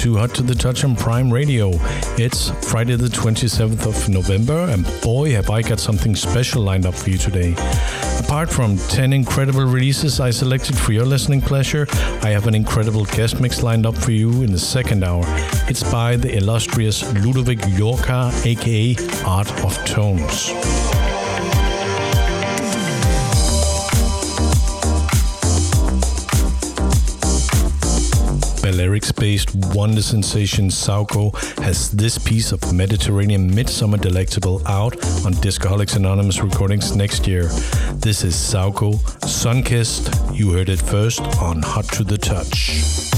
to Hot to the Touch on Prime Radio. It's Friday, the 27th of November, and boy, have I got something special lined up for you today. Apart from 10 incredible releases I selected for your listening pleasure, I have an incredible guest mix lined up for you in the second hour. It's by the illustrious Ludovic Llorca, aka Art of Tones. Balearics based wonder sensation Sauko has this piece of Mediterranean midsummer delectable out on Discoholics Anonymous recordings next year. This is Sauko, Sunkissed. You heard it first on Hot to the Touch.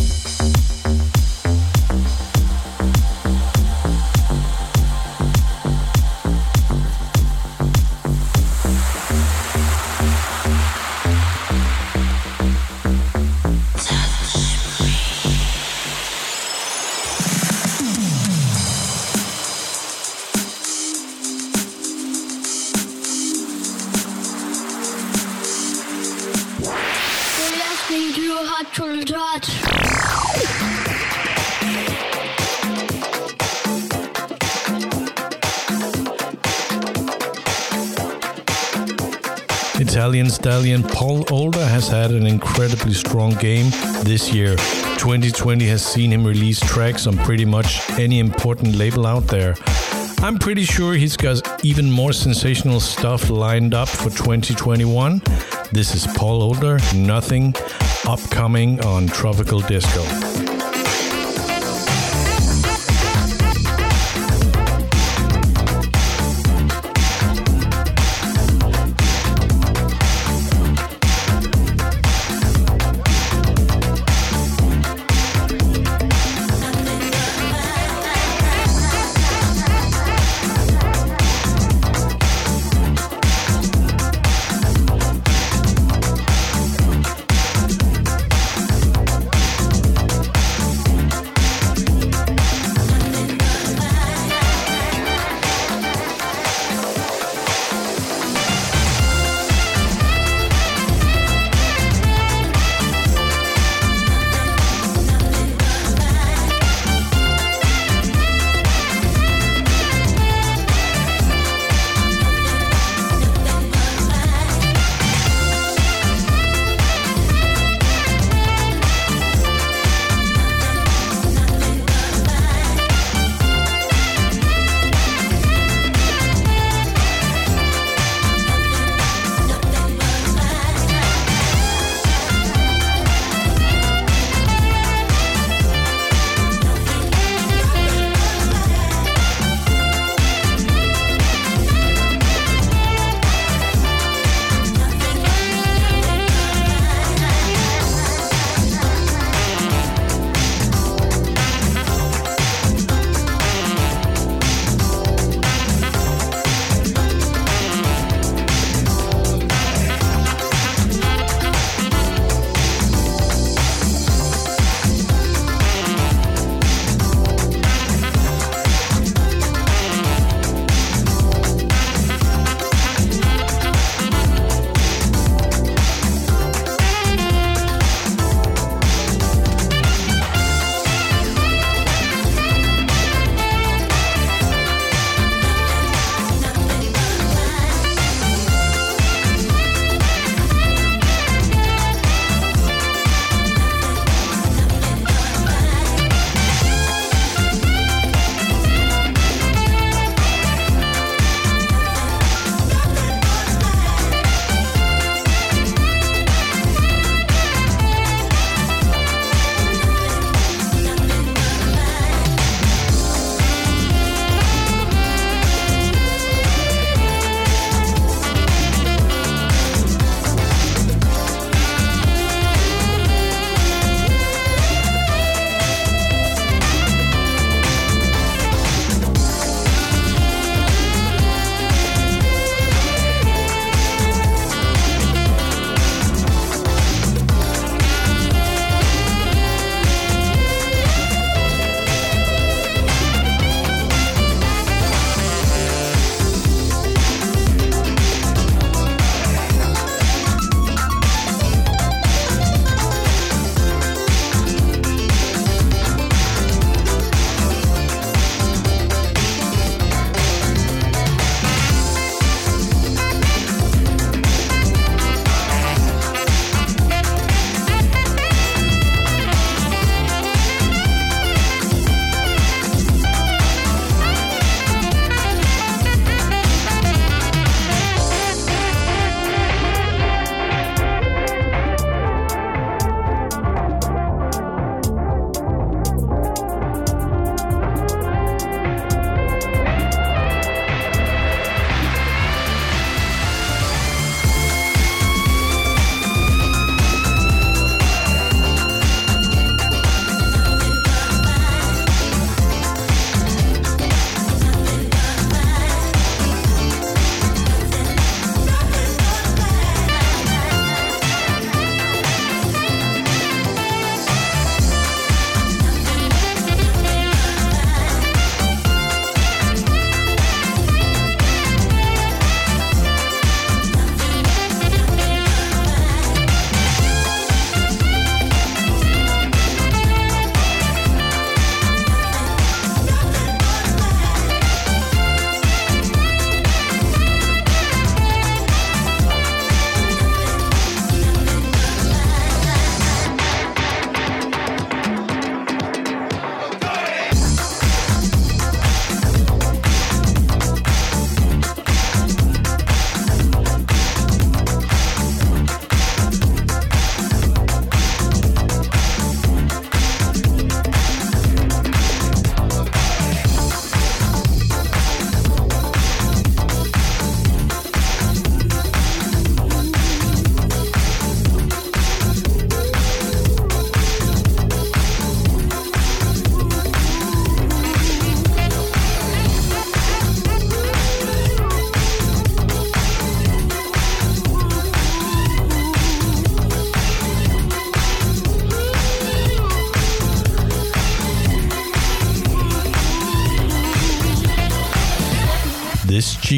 Stallion Paul Older has had an incredibly strong game this year. 2020 has seen him release tracks on pretty much any important label out there. I'm pretty sure he's got even more sensational stuff lined up for 2021. This is Paul Older, Nothing, upcoming on Tropical Disco.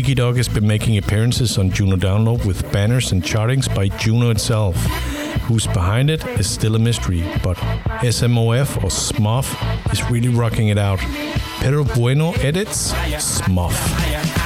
Cheeky Dog has been making appearances on Juno Download with banners and chartings by Juno itself. Who's behind it is still a mystery, but SMOF or SMOF is really rocking it out. Pedro Bueno edits SMOF.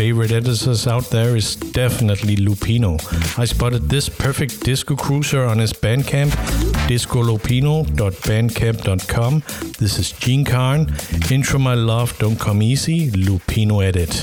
Favorite editors out there is definitely Lupino. I spotted this perfect disco cruiser on his Bandcamp, discolupino.bandcamp.com. This is Jean Carn. Intro My Love Don't Come Easy, Lupino Edit.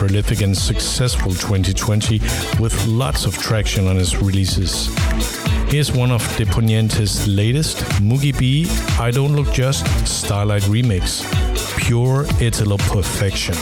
Prolific and successful 2020 with lots of traction on his releases. Here's one of De Poniente's latest, Moogie B, I Don't Look Just, Starlight Remix. Pure Italo perfection.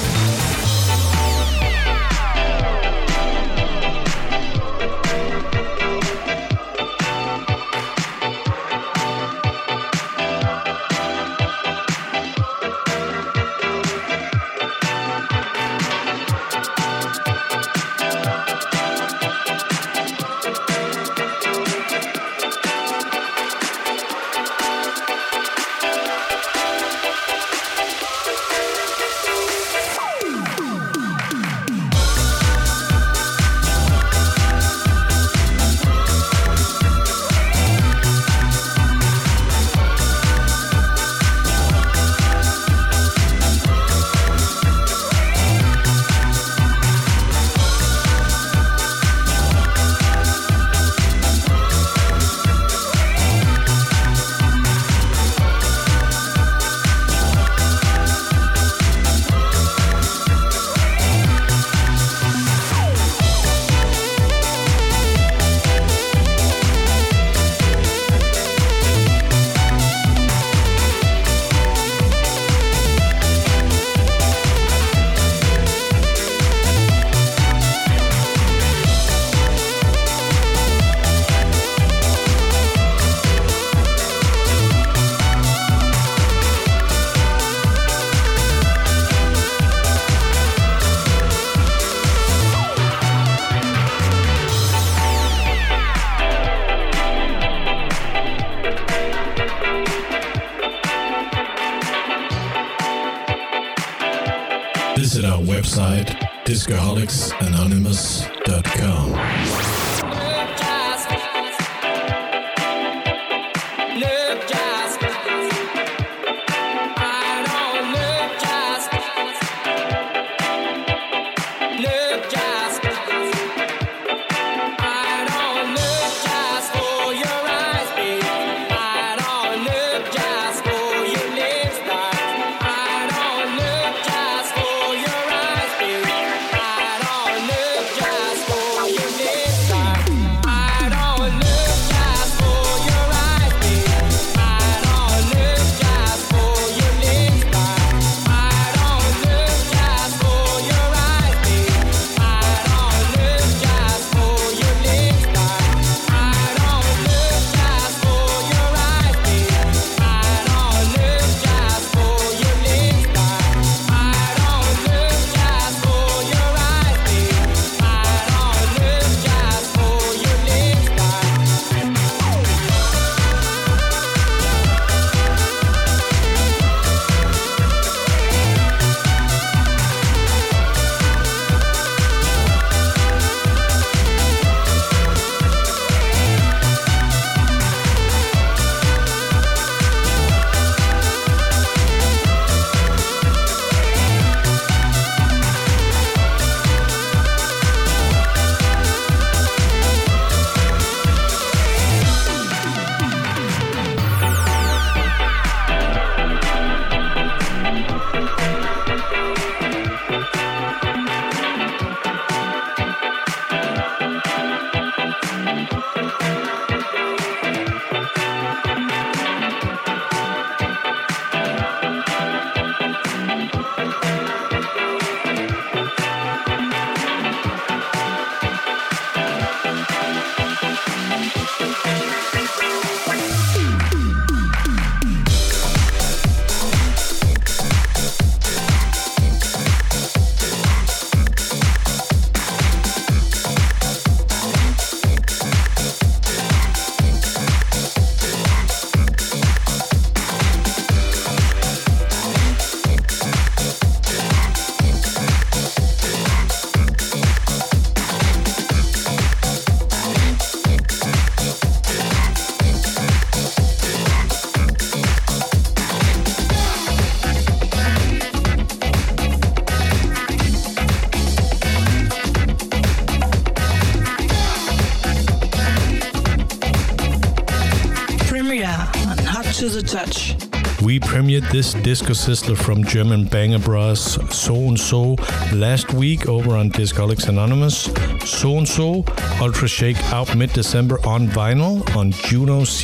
Premiered this disco sizzler from German banger brass So and So last week over on Discoholics Anonymous. So and So Ultra Shake out mid December on vinyl on juno.co.uk,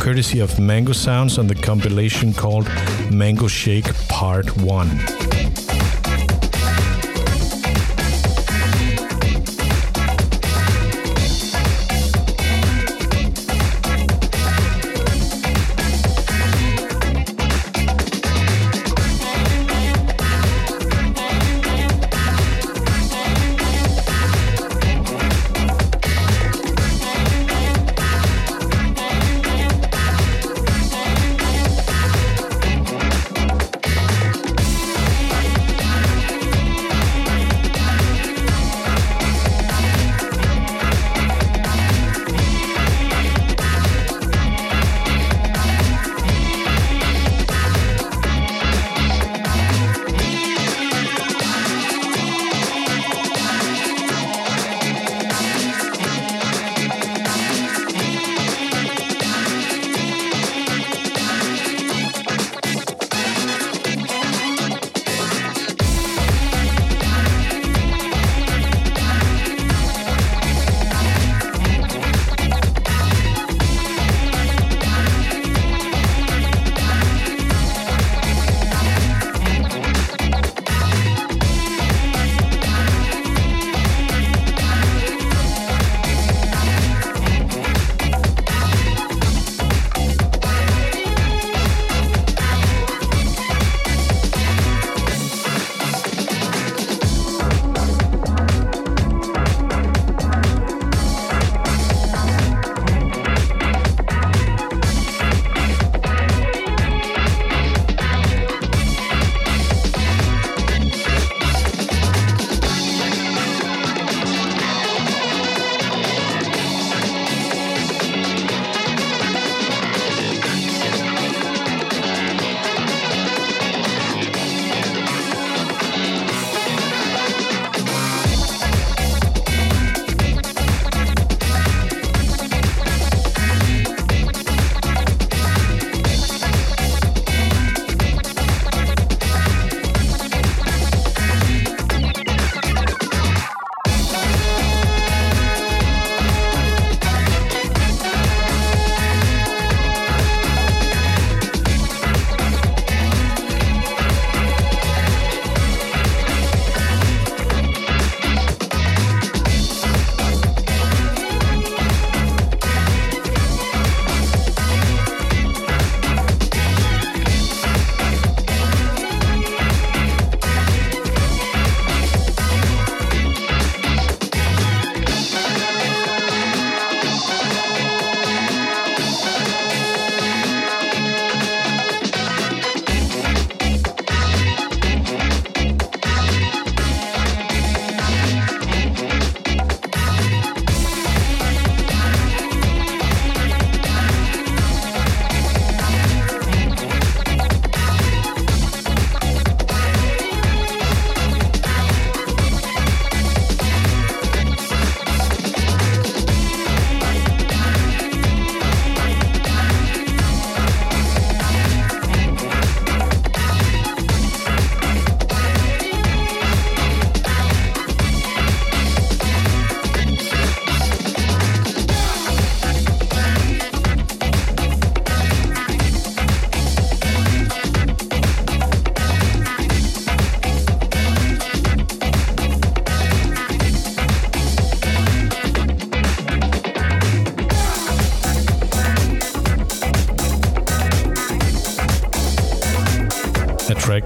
courtesy of Mango Sounds on the compilation called Mango Shake Part 1.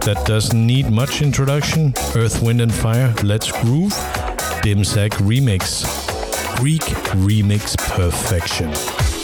That doesn't need much introduction. Earth, Wind and Fire, Let's Groove, Dimsag Remix. Greek Remix Perfection.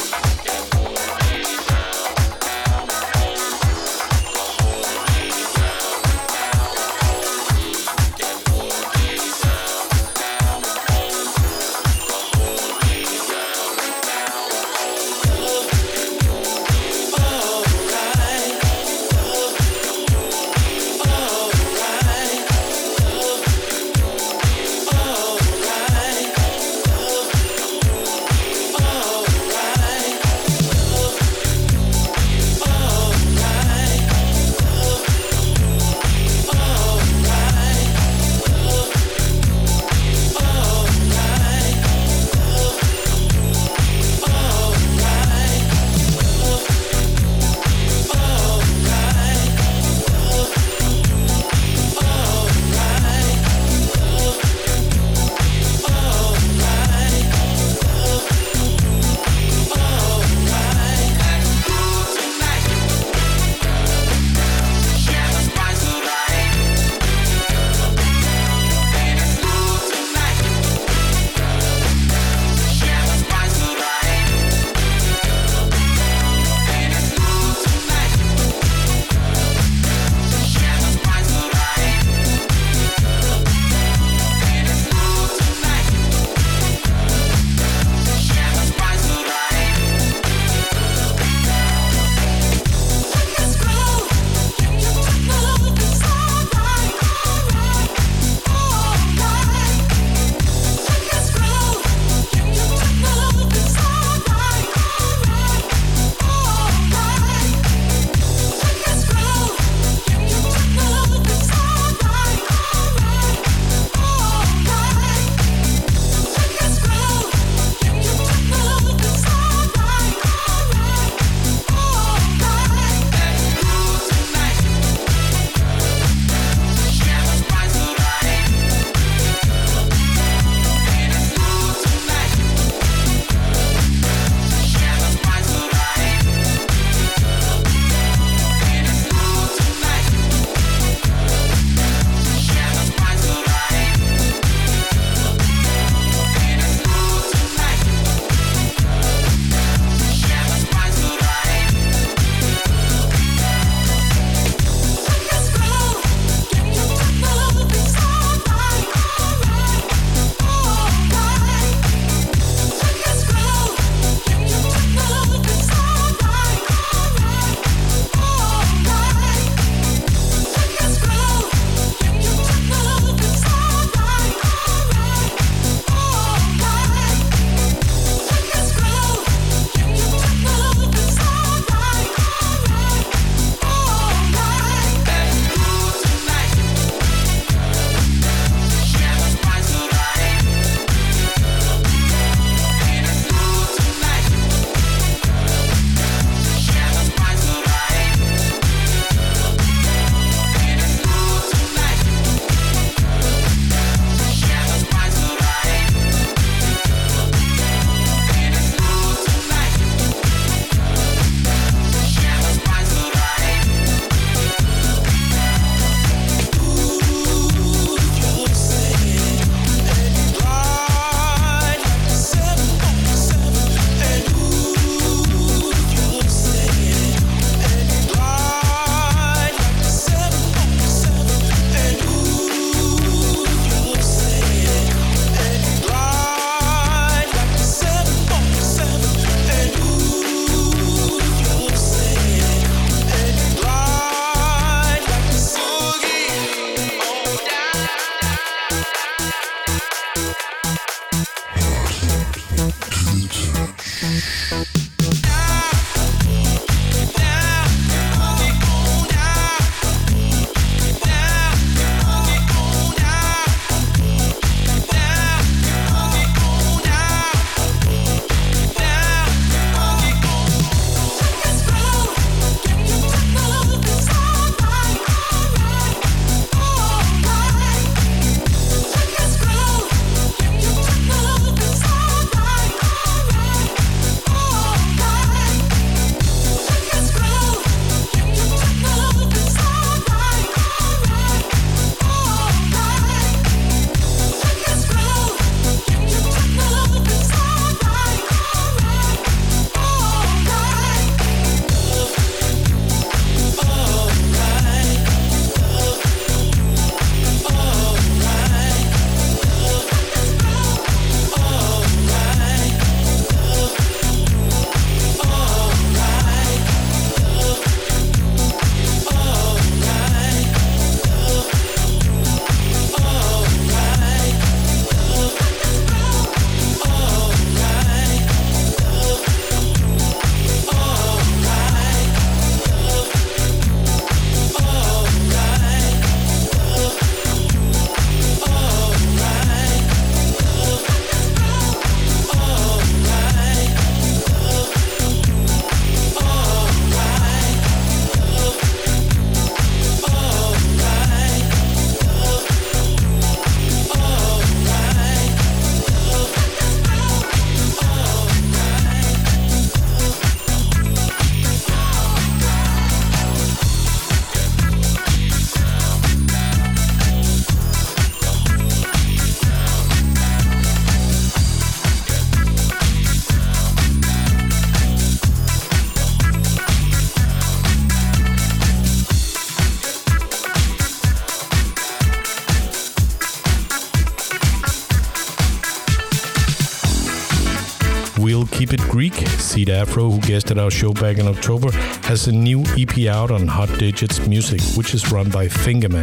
C. Da Afro, who guested our show back in October, has a new EP out on Hot Digits Music, which is run by Fingerman.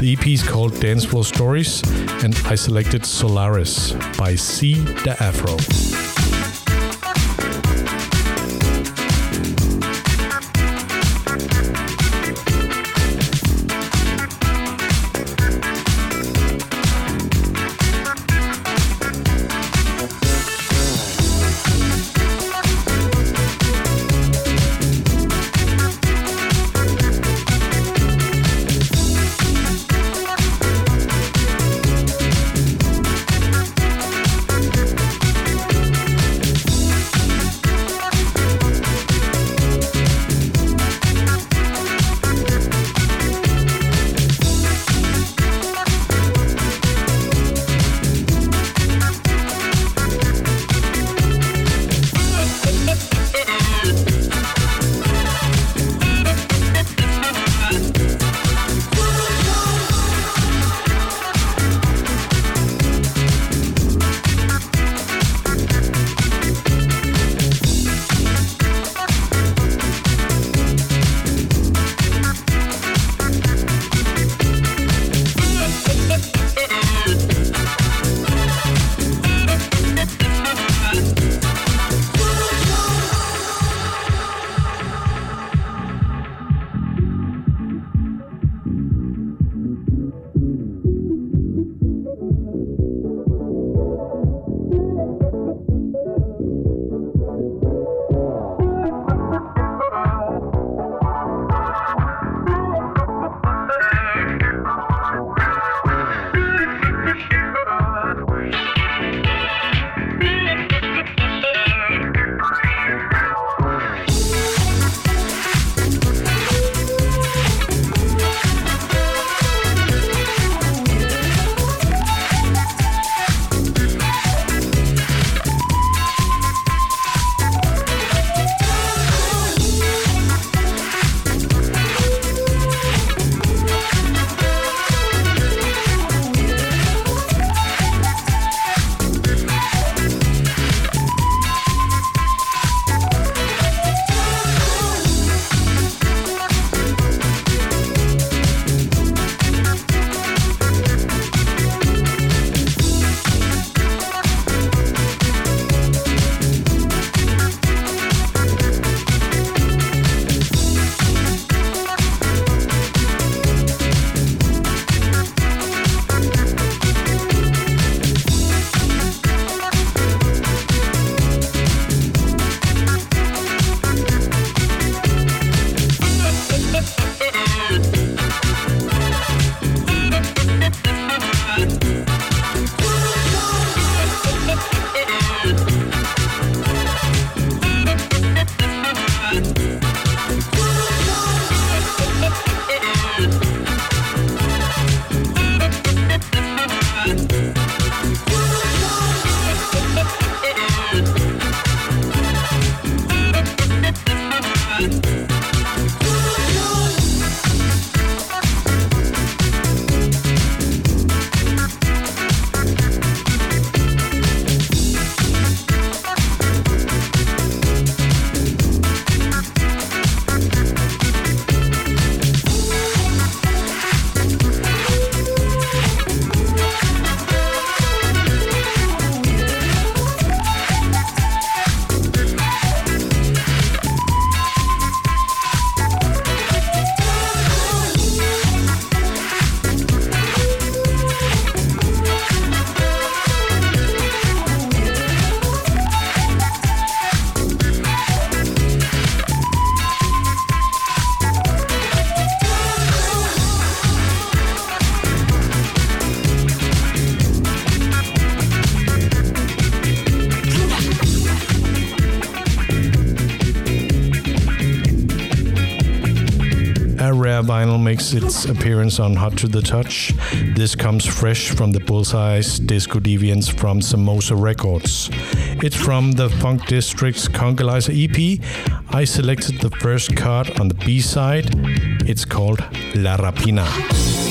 The EP is called Dance Floor Stories, and I selected Solaris by C. Da Afro. Vinyl makes its appearance on Hot to the Touch. This comes fresh from the Bullseyes Disco Deviants from Samosa Records. It's from the Funk District's Congolyzer EP. I selected the first cut on the B side. It's called La Rapina.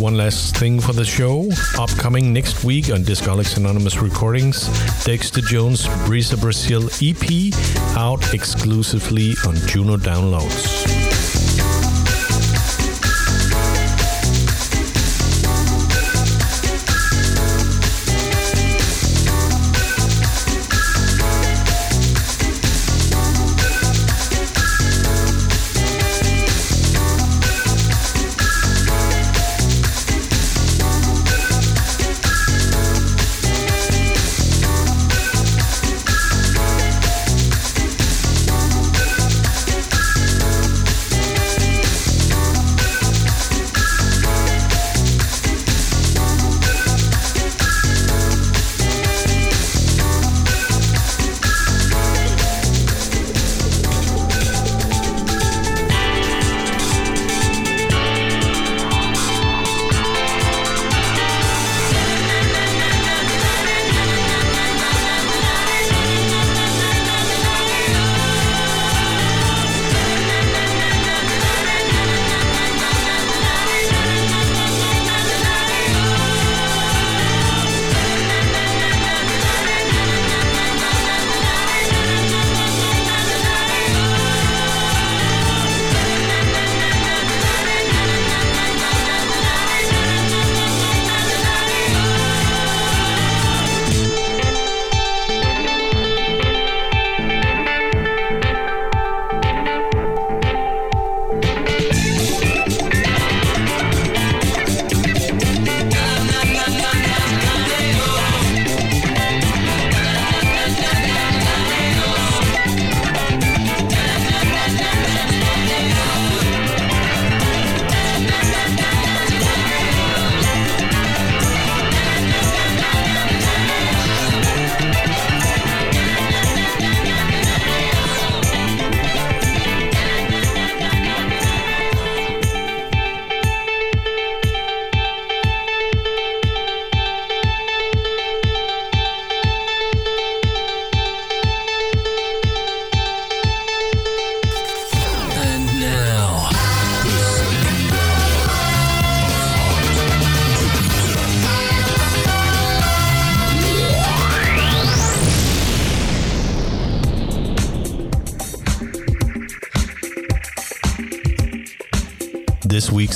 One last thing for the show. Upcoming next week on Discoholics Anonymous Recordings, Dexter Jones Brisa Brazil EP out exclusively on Juno Downloads.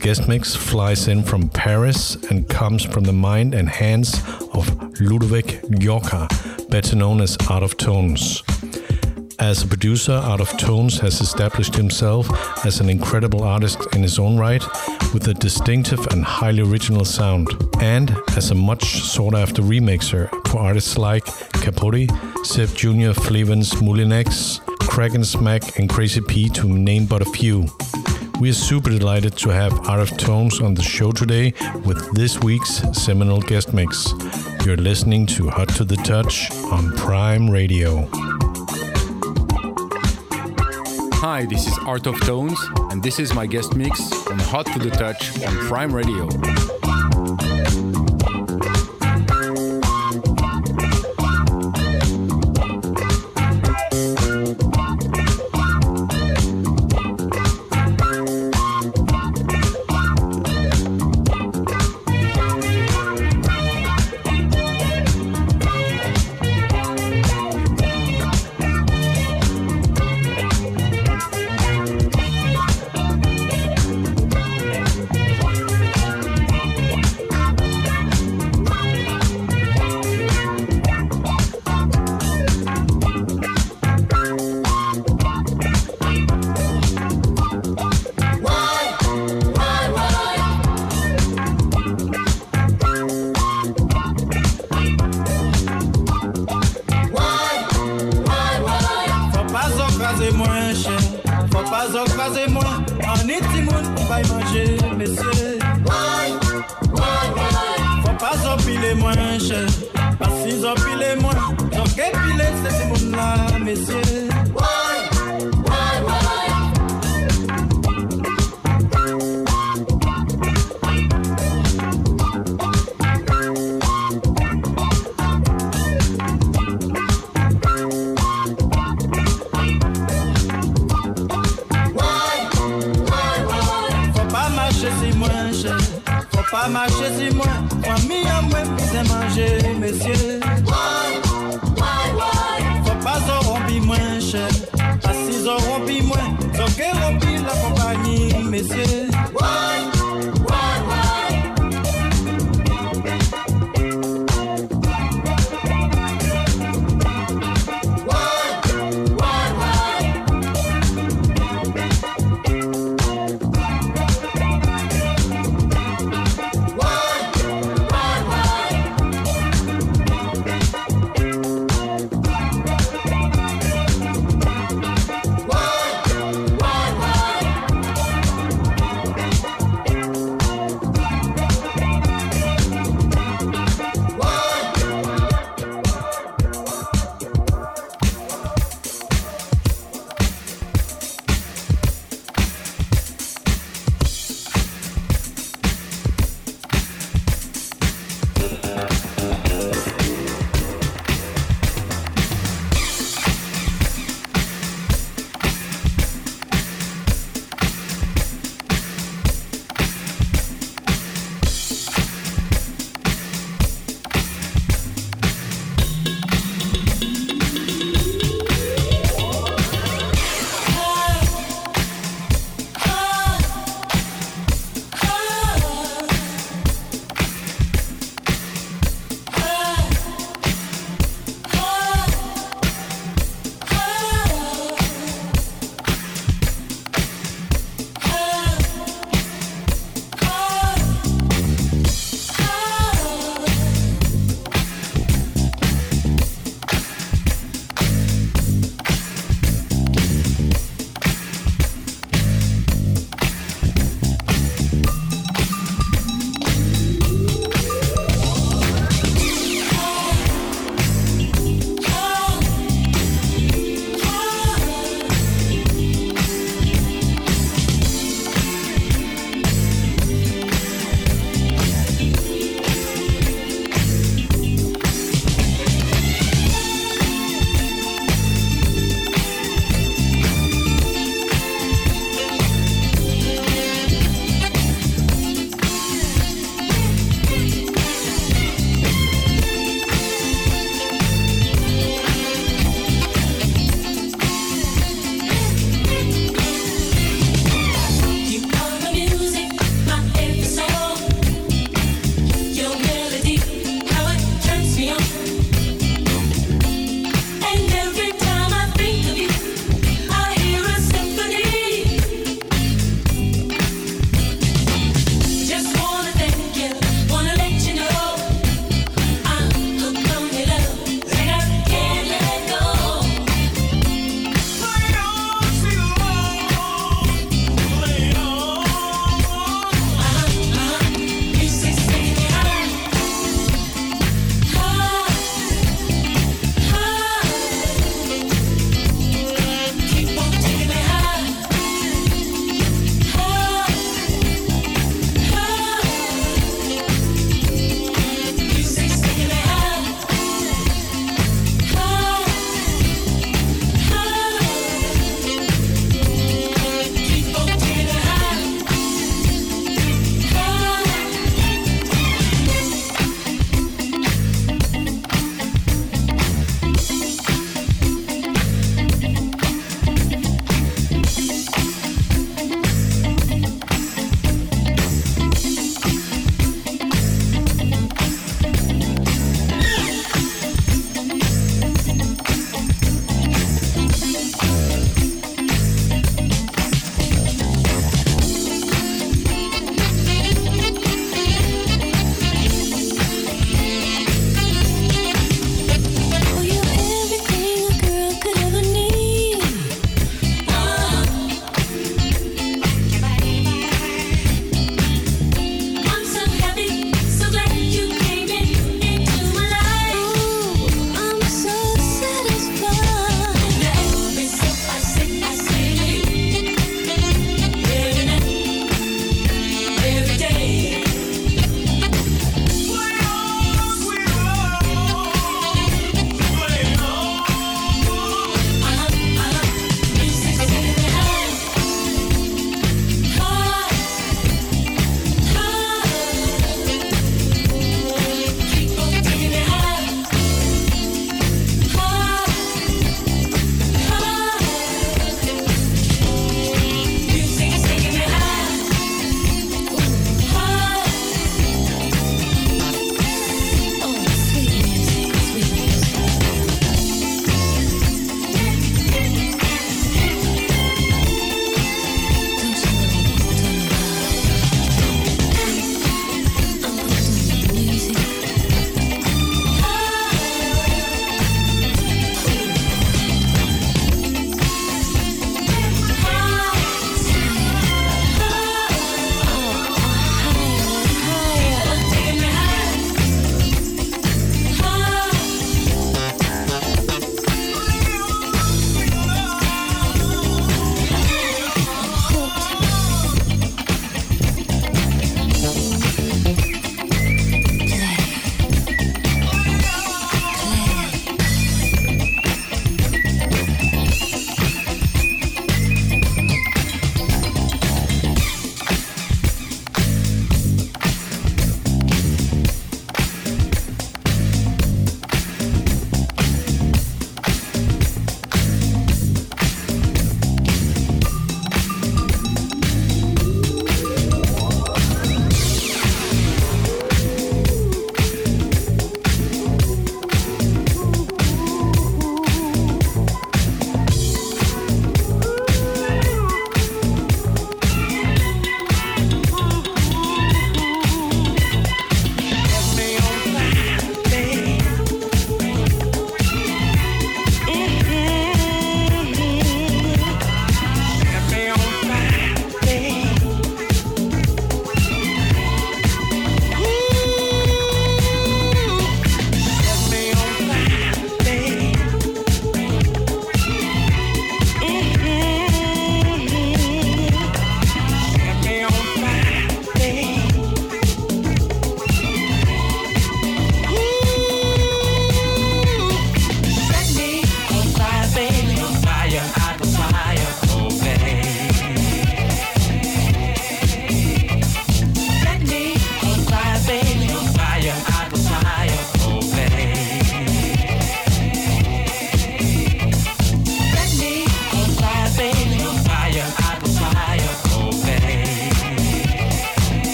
Guest mix flies in from Paris and comes from the mind and hands of Ludovic Llorca, better known as Art of Tones. As a producer, Art of Tones has established himself as an incredible artist in his own right, with a distinctive and highly original sound, and as a much sought after remixer for artists like Capote, Seb Jr., Flevans, Moulinex, Kraken Smack, and Crazy P, to name but a few. We are super delighted to have Art of Tones on the show today with this week's seminal guest mix. You're listening to Hot to the Touch on Prime Radio. Hi, this is Art of Tones, and this is my guest mix on Hot to the Touch on Prime Radio.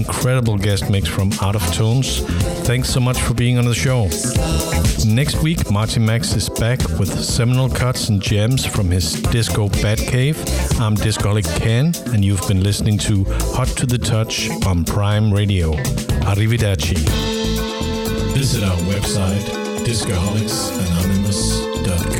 incredible guest mix from Out of Tunes. Thanks so much for being on the show. Next week, Martin Max is back with seminal cuts and gems from his disco Batcave. I'm Discoholic Ken, and you've been listening to Hot to the Touch on Prime Radio. Arrivederci. Visit our website, discoholics.com.